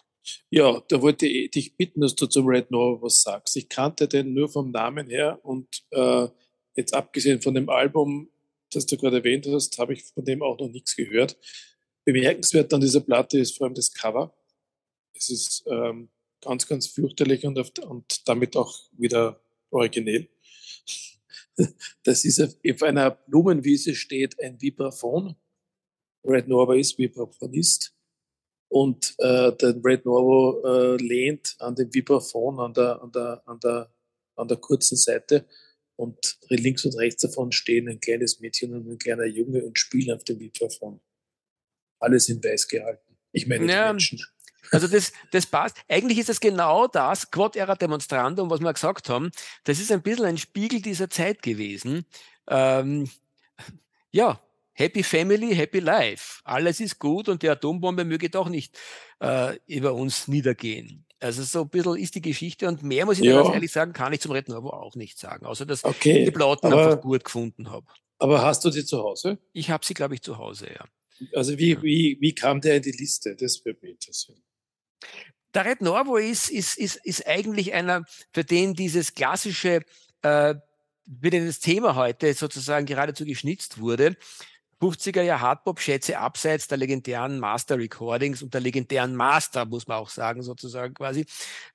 Speaker 2: Ja, da wollte ich dich bitten, dass du zum Red Norvo was sagst. Ich kannte den nur vom Namen her und äh, jetzt abgesehen von dem Album das du gerade erwähnt hast, habe ich von dem auch noch nichts gehört. Bemerkenswert an dieser Platte ist vor allem das Cover. Es ist ähm, ganz, ganz fürchterlich und, und damit auch wieder originell. <laughs> Das ist auf einer Blumenwiese steht ein Vibraphon. Red Norvo ist Vibraphonist. Und äh, der Red Norvo äh, lehnt an dem Vibraphon an der, an, der, an, der, an der kurzen Seite und links und rechts davon stehen ein kleines Mädchen und ein kleiner Junge und spielen auf dem Mikrofon. Alles in weiß gehalten. Ich meine, ja, die Menschen.
Speaker 3: Also das, das passt. Eigentlich ist es genau das, Quod era demonstrandum, was wir gesagt haben. Das ist ein bisschen ein Spiegel dieser Zeit gewesen. Ähm, ja, Happy Family, Happy Life. Alles ist gut und die Atombombe möge doch nicht äh, über uns niedergehen. Also so ein bisschen ist die Geschichte und mehr muss ich ja. ehrlich sagen, kann ich zum Retten aber auch nicht sagen, außer dass okay, ich die Plauten einfach gut gefunden habe.
Speaker 2: Aber hast du sie zu Hause?
Speaker 3: Ich habe sie, glaube ich, zu Hause, ja.
Speaker 2: Also wie, wie, wie kam der in die Liste? Das würde mich interessieren.
Speaker 3: Der Red Norvo ist, ist, ist, ist eigentlich einer, für den dieses klassische, äh, für den das Thema heute sozusagen geradezu geschnitzt wurde, 50er Jahr Hardpop-Schätze abseits der legendären Master-Recordings und der legendären Master, muss man auch sagen, sozusagen quasi.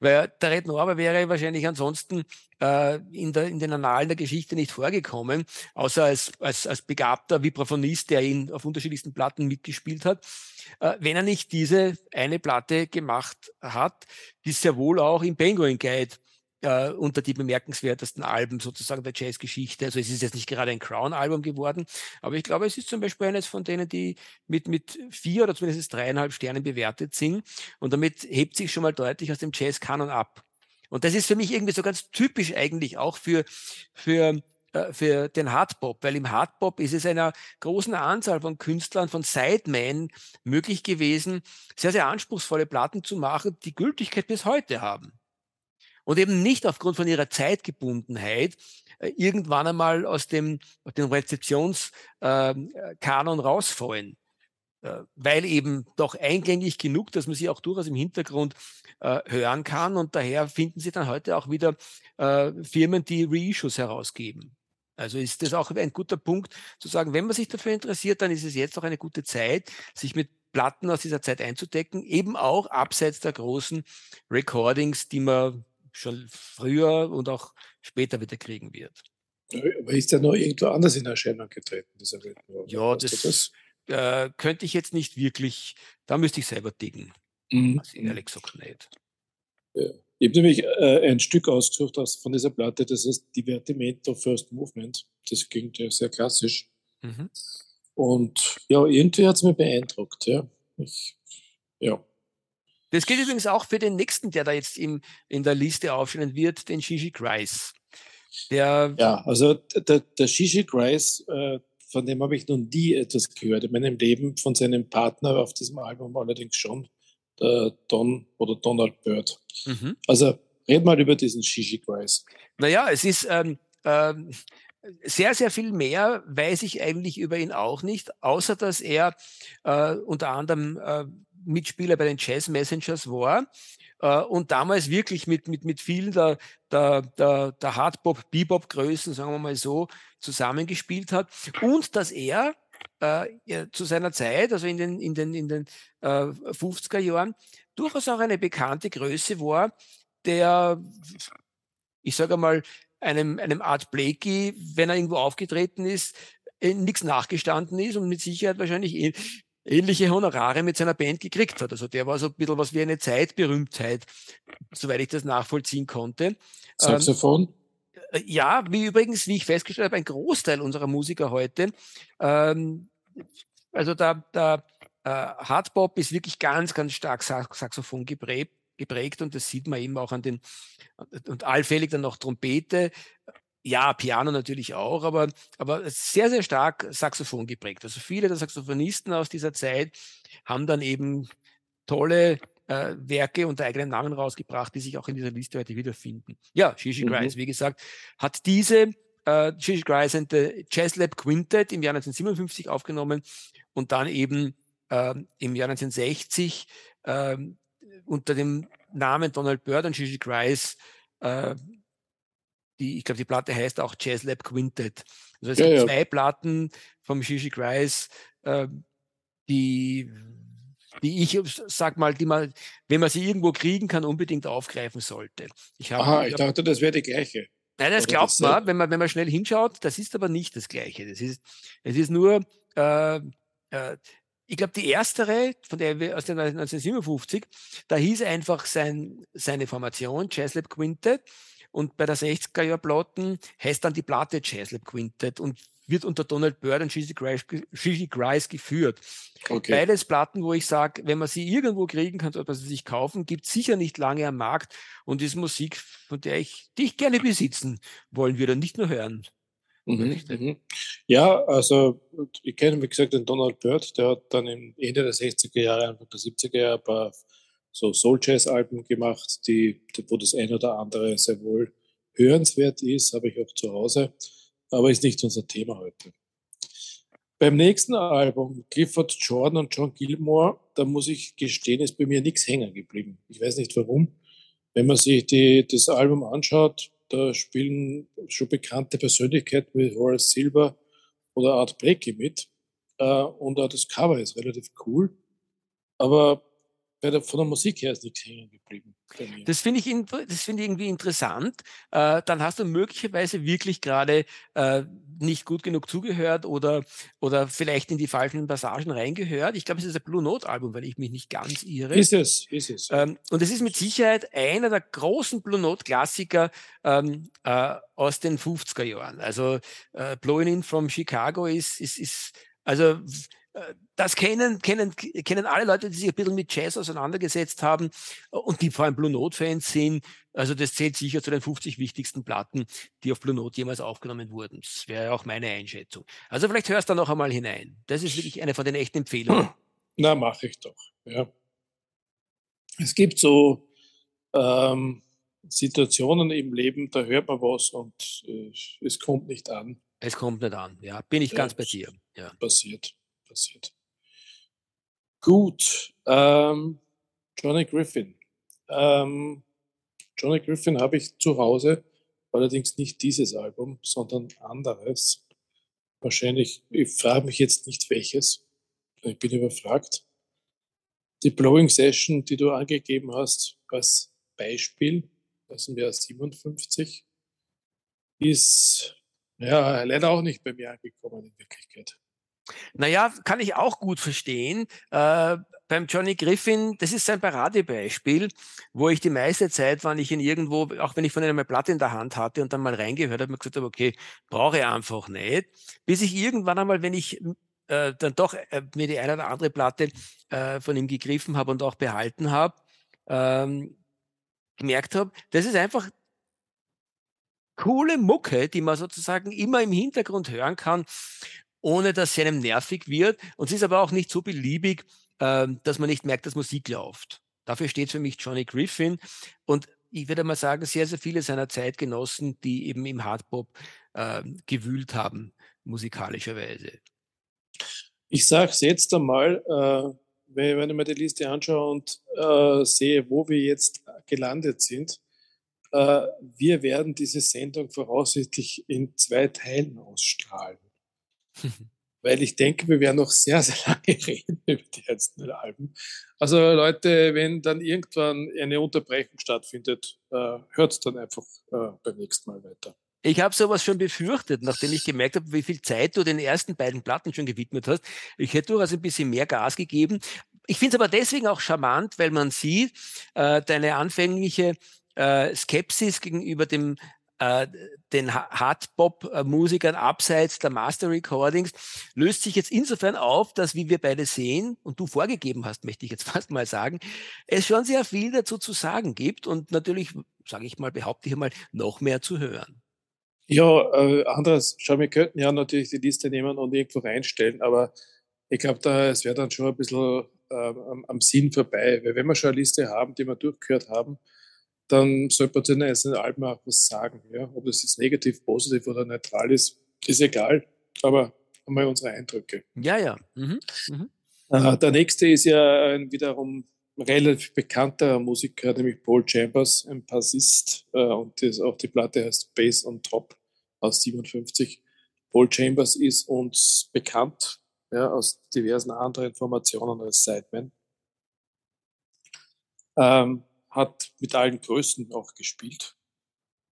Speaker 3: Weil der Red Norber wäre wahrscheinlich ansonsten äh, in, der, in den Annalen der Geschichte nicht vorgekommen, außer als, als, als begabter Vibraphonist, der ihn auf unterschiedlichsten Platten mitgespielt hat, äh, wenn er nicht diese eine Platte gemacht hat, die sehr wohl auch im Penguin Guide äh, unter die bemerkenswertesten Alben sozusagen der Jazzgeschichte. Also es ist jetzt nicht gerade ein Crown-Album geworden, aber ich glaube, es ist zum Beispiel eines von denen, die mit, mit vier oder zumindest dreieinhalb Sternen bewertet sind. Und damit hebt sich schon mal deutlich aus dem Jazz-Kanon ab. Und das ist für mich irgendwie so ganz typisch eigentlich auch für, für, äh, für den Hardpop, weil im Hardpop ist es einer großen Anzahl von Künstlern, von Sidemen möglich gewesen, sehr, sehr anspruchsvolle Platten zu machen, die Gültigkeit bis heute haben. Und eben nicht aufgrund von ihrer Zeitgebundenheit äh, irgendwann einmal aus dem, dem Rezeptionskanon äh, rausfallen. Äh, weil eben doch eingängig genug, dass man sie auch durchaus im Hintergrund äh, hören kann. Und daher finden Sie dann heute auch wieder äh, Firmen, die Reissues herausgeben. Also ist das auch ein guter Punkt zu sagen, wenn man sich dafür interessiert, dann ist es jetzt auch eine gute Zeit, sich mit Platten aus dieser Zeit einzudecken, eben auch abseits der großen Recordings, die man schon früher und auch später wieder kriegen wird.
Speaker 2: Aber ist der noch irgendwo anders in Erscheinung getreten, dieser Welt?
Speaker 3: Ja, das, das? Äh, könnte ich jetzt nicht wirklich, da müsste ich selber diggen. Mhm. Was ehrlich gesagt nicht.
Speaker 2: Ja. Ich habe nämlich äh, ein Stück ausgesucht aus, von dieser Platte, das heißt Divertimento First Movement. Das klingt ja sehr klassisch. Mhm. Und ja, irgendwie hat es mich beeindruckt. Ja. Ich, ja.
Speaker 3: Das gilt übrigens auch für den nächsten, der da jetzt im, in der Liste aufstehen wird, den Shishi Grice.
Speaker 2: Der ja, also der, der Shishi Grice, äh, von dem habe ich noch nie etwas gehört in meinem Leben, von seinem Partner auf diesem Album allerdings schon, der Don oder Donald Bird. Mhm. Also red mal über diesen Shishi Grice.
Speaker 3: Naja, es ist ähm, ähm, sehr, sehr viel mehr weiß ich eigentlich über ihn auch nicht, außer dass er äh, unter anderem äh, Mitspieler bei den Jazz Messengers war äh, und damals wirklich mit, mit, mit vielen der, der, der, der Hardbop, Bebop-Größen, sagen wir mal so, zusammengespielt hat. Und dass er äh, zu seiner Zeit, also in den, in den, in den äh, 50er Jahren, durchaus auch eine bekannte Größe war, der, ich sage mal, einem, einem Art Blakey, wenn er irgendwo aufgetreten ist, äh, nichts nachgestanden ist und mit Sicherheit wahrscheinlich eh ähnliche Honorare mit seiner Band gekriegt hat. Also der war so ein bisschen was wie eine Zeitberühmtheit, soweit ich das nachvollziehen konnte.
Speaker 2: Saxophon?
Speaker 3: Ähm, ja, wie übrigens, wie ich festgestellt habe, ein Großteil unserer Musiker heute. Ähm, also der, der äh, Hardbop ist wirklich ganz, ganz stark Saxophon geprägt, geprägt und das sieht man eben auch an den, und allfällig dann noch Trompete ja, Piano natürlich auch, aber, aber sehr, sehr stark Saxophon geprägt. Also viele der Saxophonisten aus dieser Zeit haben dann eben tolle äh, Werke unter eigenem Namen rausgebracht, die sich auch in dieser Liste heute wiederfinden. Ja, Shishi mhm. Grice, wie gesagt, hat diese äh, Shishi Grice and the Jazz Lab Quintet im Jahr 1957 aufgenommen und dann eben äh, im Jahr 1960 äh, unter dem Namen Donald Byrd und Shishi Grice äh, die, ich glaube, die Platte heißt auch Jazz Lab Quintet. Also es ja, gibt ja. zwei Platten vom Shishi Grice, äh, die, die ich sag mal, die man, wenn man sie irgendwo kriegen kann, unbedingt aufgreifen sollte.
Speaker 2: Ich hab, Aha, ich, ich dachte, das wäre die gleiche.
Speaker 3: Nein, das Oder glaubt das man, wenn man, wenn man schnell hinschaut, das ist aber nicht das Gleiche. Das ist, es ist nur, äh, äh, ich glaube, die erstere, von der wir aus dem 1957, da hieß einfach sein, seine Formation, Jazz Lab Quintet. Und bei der 60er Jahr Platten heißt dann die Platte Jazzlab Quintet und wird unter Donald Byrd und Shishi Grice, geführt. Okay. Beides Platten, wo ich sage, wenn man sie irgendwo kriegen kann, sollte man sie sich kaufen, gibt sicher nicht lange am Markt und ist Musik, von der ich, die ich gerne besitzen wollen würde nicht nur hören.
Speaker 2: Mhm, mhm. Ja, also ich kenne, wie gesagt, den Donald Byrd, der hat dann im Ende der 60er Jahre, Anfang der 70er Jahre ein paar so Soul-Jazz-Alben gemacht, die, wo das ein oder andere sehr wohl hörenswert ist, habe ich auch zu Hause, aber ist nicht unser Thema heute. Beim nächsten Album, Clifford Jordan und John Gilmore, da muss ich gestehen, ist bei mir nichts hängen geblieben. Ich weiß nicht warum. Wenn man sich die, das Album anschaut, da spielen schon bekannte Persönlichkeiten wie Horace Silver oder Art Blakey mit. Äh, und auch das Cover ist relativ cool. Aber der, von der Musik her ist nichts hängen geblieben.
Speaker 3: Das finde ich, find ich irgendwie interessant. Äh, dann hast du möglicherweise wirklich gerade äh, nicht gut genug zugehört oder, oder vielleicht in die falschen Passagen reingehört. Ich glaube, es ist ein Blue Note Album, weil ich mich nicht ganz irre.
Speaker 2: Ist es, ist es.
Speaker 3: Ähm, und es ist mit Sicherheit einer der großen Blue Note Klassiker ähm, äh, aus den 50er Jahren. Also äh, Blowing In from Chicago ist, ist, ist also das kennen, kennen, kennen alle Leute, die sich ein bisschen mit Jazz auseinandergesetzt haben und die vor allem Blue Note-Fans sind. Also das zählt sicher zu den 50 wichtigsten Platten, die auf Blue Note jemals aufgenommen wurden. Das wäre auch meine Einschätzung. Also vielleicht hörst du da noch einmal hinein. Das ist wirklich eine von den echten Empfehlungen. <clears throat>
Speaker 2: Na, mache ich doch. Ja. Es gibt so ähm, Situationen im Leben, da hört man was und äh, es kommt nicht an.
Speaker 3: Es kommt nicht an, ja. Bin ich ja, ganz bei dir. Ja.
Speaker 2: Passiert, passiert. Gut. Ähm, Johnny Griffin. Ähm, Johnny Griffin habe ich zu Hause, allerdings nicht dieses Album, sondern anderes. Wahrscheinlich, ich frage mich jetzt nicht welches. Ich bin überfragt. Die Blowing Session, die du angegeben hast als Beispiel, aus dem Jahr 57, ist ja leider auch nicht bei mir angekommen in Wirklichkeit.
Speaker 3: Naja, kann ich auch gut verstehen. Äh, beim Johnny Griffin, das ist sein Paradebeispiel, wo ich die meiste Zeit, wann ich ihn irgendwo, auch wenn ich von ihm eine Platte in der Hand hatte und dann mal reingehört habe, mir gesagt habe, okay, brauche ich einfach nicht. Bis ich irgendwann einmal, wenn ich äh, dann doch äh, mir die eine oder andere Platte äh, von ihm gegriffen habe und auch behalten habe, ähm, gemerkt habe, das ist einfach coole Mucke, die man sozusagen immer im Hintergrund hören kann, ohne dass sie einem nervig wird. Und sie ist aber auch nicht so beliebig, äh, dass man nicht merkt, dass Musik läuft. Dafür steht für mich Johnny Griffin. Und ich würde mal sagen, sehr, sehr viele seiner Zeitgenossen, die eben im Hardpop äh, gewühlt haben, musikalischerweise.
Speaker 2: Ich sage es jetzt einmal, äh, wenn ich mir die Liste anschaue und äh, sehe, wo wir jetzt gelandet sind, äh, wir werden diese Sendung voraussichtlich in zwei Teilen ausstrahlen. Weil ich denke, wir werden noch sehr, sehr lange <laughs> reden über die einzelnen Alben. Also Leute, wenn dann irgendwann eine Unterbrechung stattfindet, äh, hört es dann einfach äh, beim nächsten Mal weiter.
Speaker 3: Ich habe sowas schon befürchtet, nachdem ich gemerkt habe, wie viel Zeit du den ersten beiden Platten schon gewidmet hast. Ich hätte durchaus ein bisschen mehr Gas gegeben. Ich finde es aber deswegen auch charmant, weil man sieht, äh, deine anfängliche äh, Skepsis gegenüber dem äh, den Hardpop-Musikern abseits der Master Recordings löst sich jetzt insofern auf, dass, wie wir beide sehen und du vorgegeben hast, möchte ich jetzt <laughs> fast mal sagen, es schon sehr viel dazu zu sagen gibt und natürlich, sage ich mal, behaupte ich mal, noch mehr zu hören.
Speaker 2: Ja, äh, anderes, schau, wir könnten ja natürlich die Liste nehmen und irgendwo reinstellen, aber ich glaube, da, es wäre dann schon ein bisschen äh, am, am, Sinn vorbei, weil wenn wir schon eine Liste haben, die wir durchgehört haben, dann sollte man zu den einzelnen Alben auch was sagen. Ja? Ob das jetzt negativ, positiv oder neutral ist, ist egal, aber einmal unsere Eindrücke.
Speaker 3: Ja, ja. Mhm. Mhm.
Speaker 2: Äh, der nächste ist ja ein wiederum relativ bekannter Musiker, nämlich Paul Chambers, ein Bassist, äh, und das, auch die Platte heißt Bass on Top aus 57. Paul Chambers ist uns bekannt ja, aus diversen anderen Formationen als Sideman. Ähm, hat mit allen Größen auch gespielt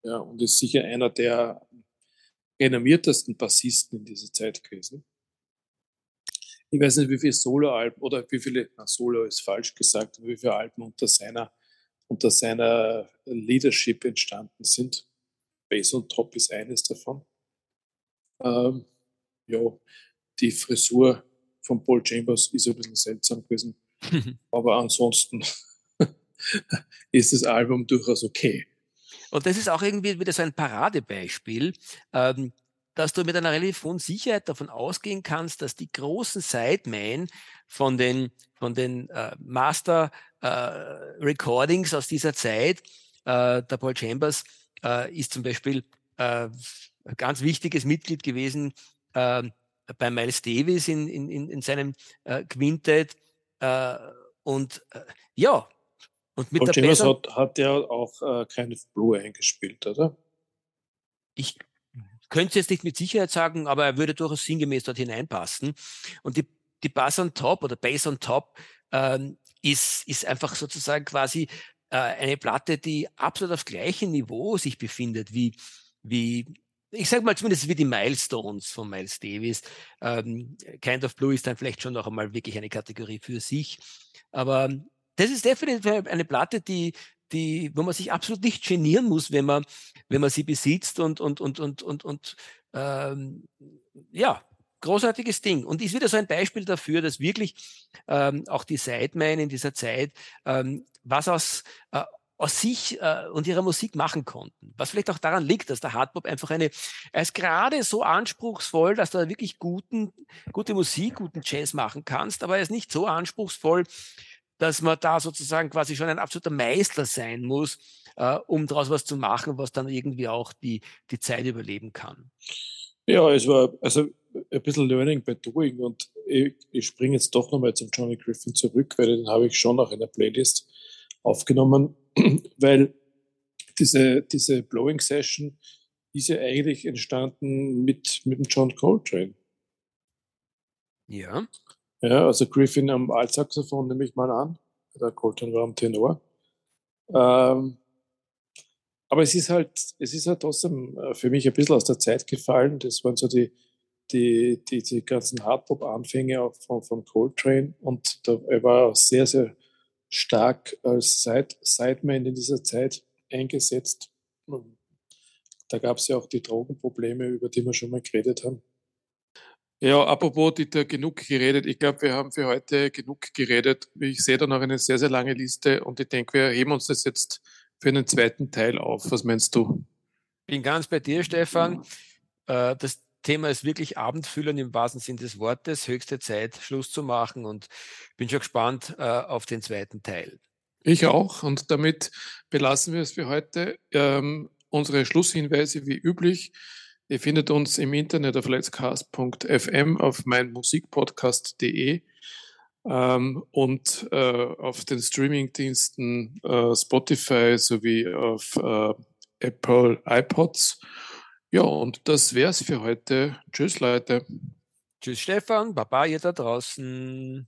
Speaker 2: ja, und ist sicher einer der renommiertesten Bassisten in dieser Zeit gewesen. Ich weiß nicht, wie viele Soloalben oder wie viele, na, Solo ist falsch gesagt, wie viele Alben unter seiner, unter seiner Leadership entstanden sind. Bass und Top ist eines davon. Ähm, ja, die Frisur von Paul Chambers ist ein bisschen seltsam gewesen. <laughs> Aber ansonsten <laughs> ist das Album durchaus okay.
Speaker 3: Und das ist auch irgendwie wieder so ein Paradebeispiel, ähm, dass du mit einer relativ hohen Sicherheit davon ausgehen kannst, dass die großen Sidemen von den, von den äh, Master äh, Recordings aus dieser Zeit, äh, der Paul Chambers äh, ist zum Beispiel äh, ein ganz wichtiges Mitglied gewesen äh, bei Miles Davis in, in, in seinem äh, Quintet. Und ja,
Speaker 2: und mit und der James hat, hat ja auch äh, keine Blue eingespielt, oder?
Speaker 3: Ich könnte es jetzt nicht mit Sicherheit sagen, aber er würde durchaus sinngemäß dort hineinpassen. Und die, die Bass on Top oder Bass on Top ähm, ist, ist einfach sozusagen quasi äh, eine Platte, die absolut auf gleichem Niveau sich befindet wie, wie ich sage mal zumindest wie die Milestones von Miles Davis. Ähm, kind of Blue ist dann vielleicht schon noch einmal wirklich eine Kategorie für sich. Aber das ist definitiv eine Platte, die, die, wo man sich absolut nicht genieren muss, wenn man, wenn man sie besitzt und, und, und, und, und, und ähm, ja, großartiges Ding und ist wieder so ein Beispiel dafür, dass wirklich ähm, auch die Sidemen in dieser Zeit ähm, was aus äh, aus sich äh, und ihrer Musik machen konnten. Was vielleicht auch daran liegt, dass der Hardpop einfach eine, er ist gerade so anspruchsvoll, dass du da wirklich guten, gute Musik, guten Jazz machen kannst, aber er ist nicht so anspruchsvoll, dass man da sozusagen quasi schon ein absoluter Meister sein muss, äh, um daraus was zu machen, was dann irgendwie auch die, die Zeit überleben kann.
Speaker 2: Ja, es war also ein bisschen Learning by Doing und ich, ich springe jetzt doch nochmal zum Johnny Griffin zurück, weil den habe ich schon noch in der Playlist aufgenommen, <clears throat> weil diese, diese Blowing Session ist ja eigentlich entstanden mit, mit dem John Coltrane.
Speaker 3: Ja.
Speaker 2: Ja, also Griffin am Altsaxophon nehme ich mal an. Der Coltrane war am Tenor. Ähm, aber es ist halt, es ist halt trotzdem äh, für mich ein bisschen aus der Zeit gefallen. Das waren so die, die, die, die ganzen Hardpop-Anfänge von, von Coltrane und da, er war auch sehr, sehr stark als Side Sideman in dieser Zeit eingesetzt. Da gab es ja auch die Drogenprobleme, über die wir schon mal geredet haben. Ja, apropos Dieter, genug geredet. Ich glaube, wir haben für heute genug geredet. Ich sehe da noch eine sehr, sehr lange Liste und ich denke, wir heben uns das jetzt für einen zweiten Teil auf. Was meinst du?
Speaker 3: Bin ganz bei dir, Stefan. Äh, das Thema ist wirklich Abendfüllern im wahrsten Sinn des Wortes. Höchste Zeit, Schluss zu machen und bin schon gespannt äh, auf den zweiten Teil.
Speaker 2: Ich auch. Und damit belassen wir es für heute. Ähm, unsere Schlusshinweise wie üblich. Ihr findet uns im Internet auf letscast.fm, auf meinmusikpodcast.de ähm, und äh, auf den Streamingdiensten äh, Spotify sowie auf äh, Apple iPods. Ja, und das wär's für heute. Tschüss, Leute.
Speaker 3: Tschüss, Stefan. Baba, ihr da draußen.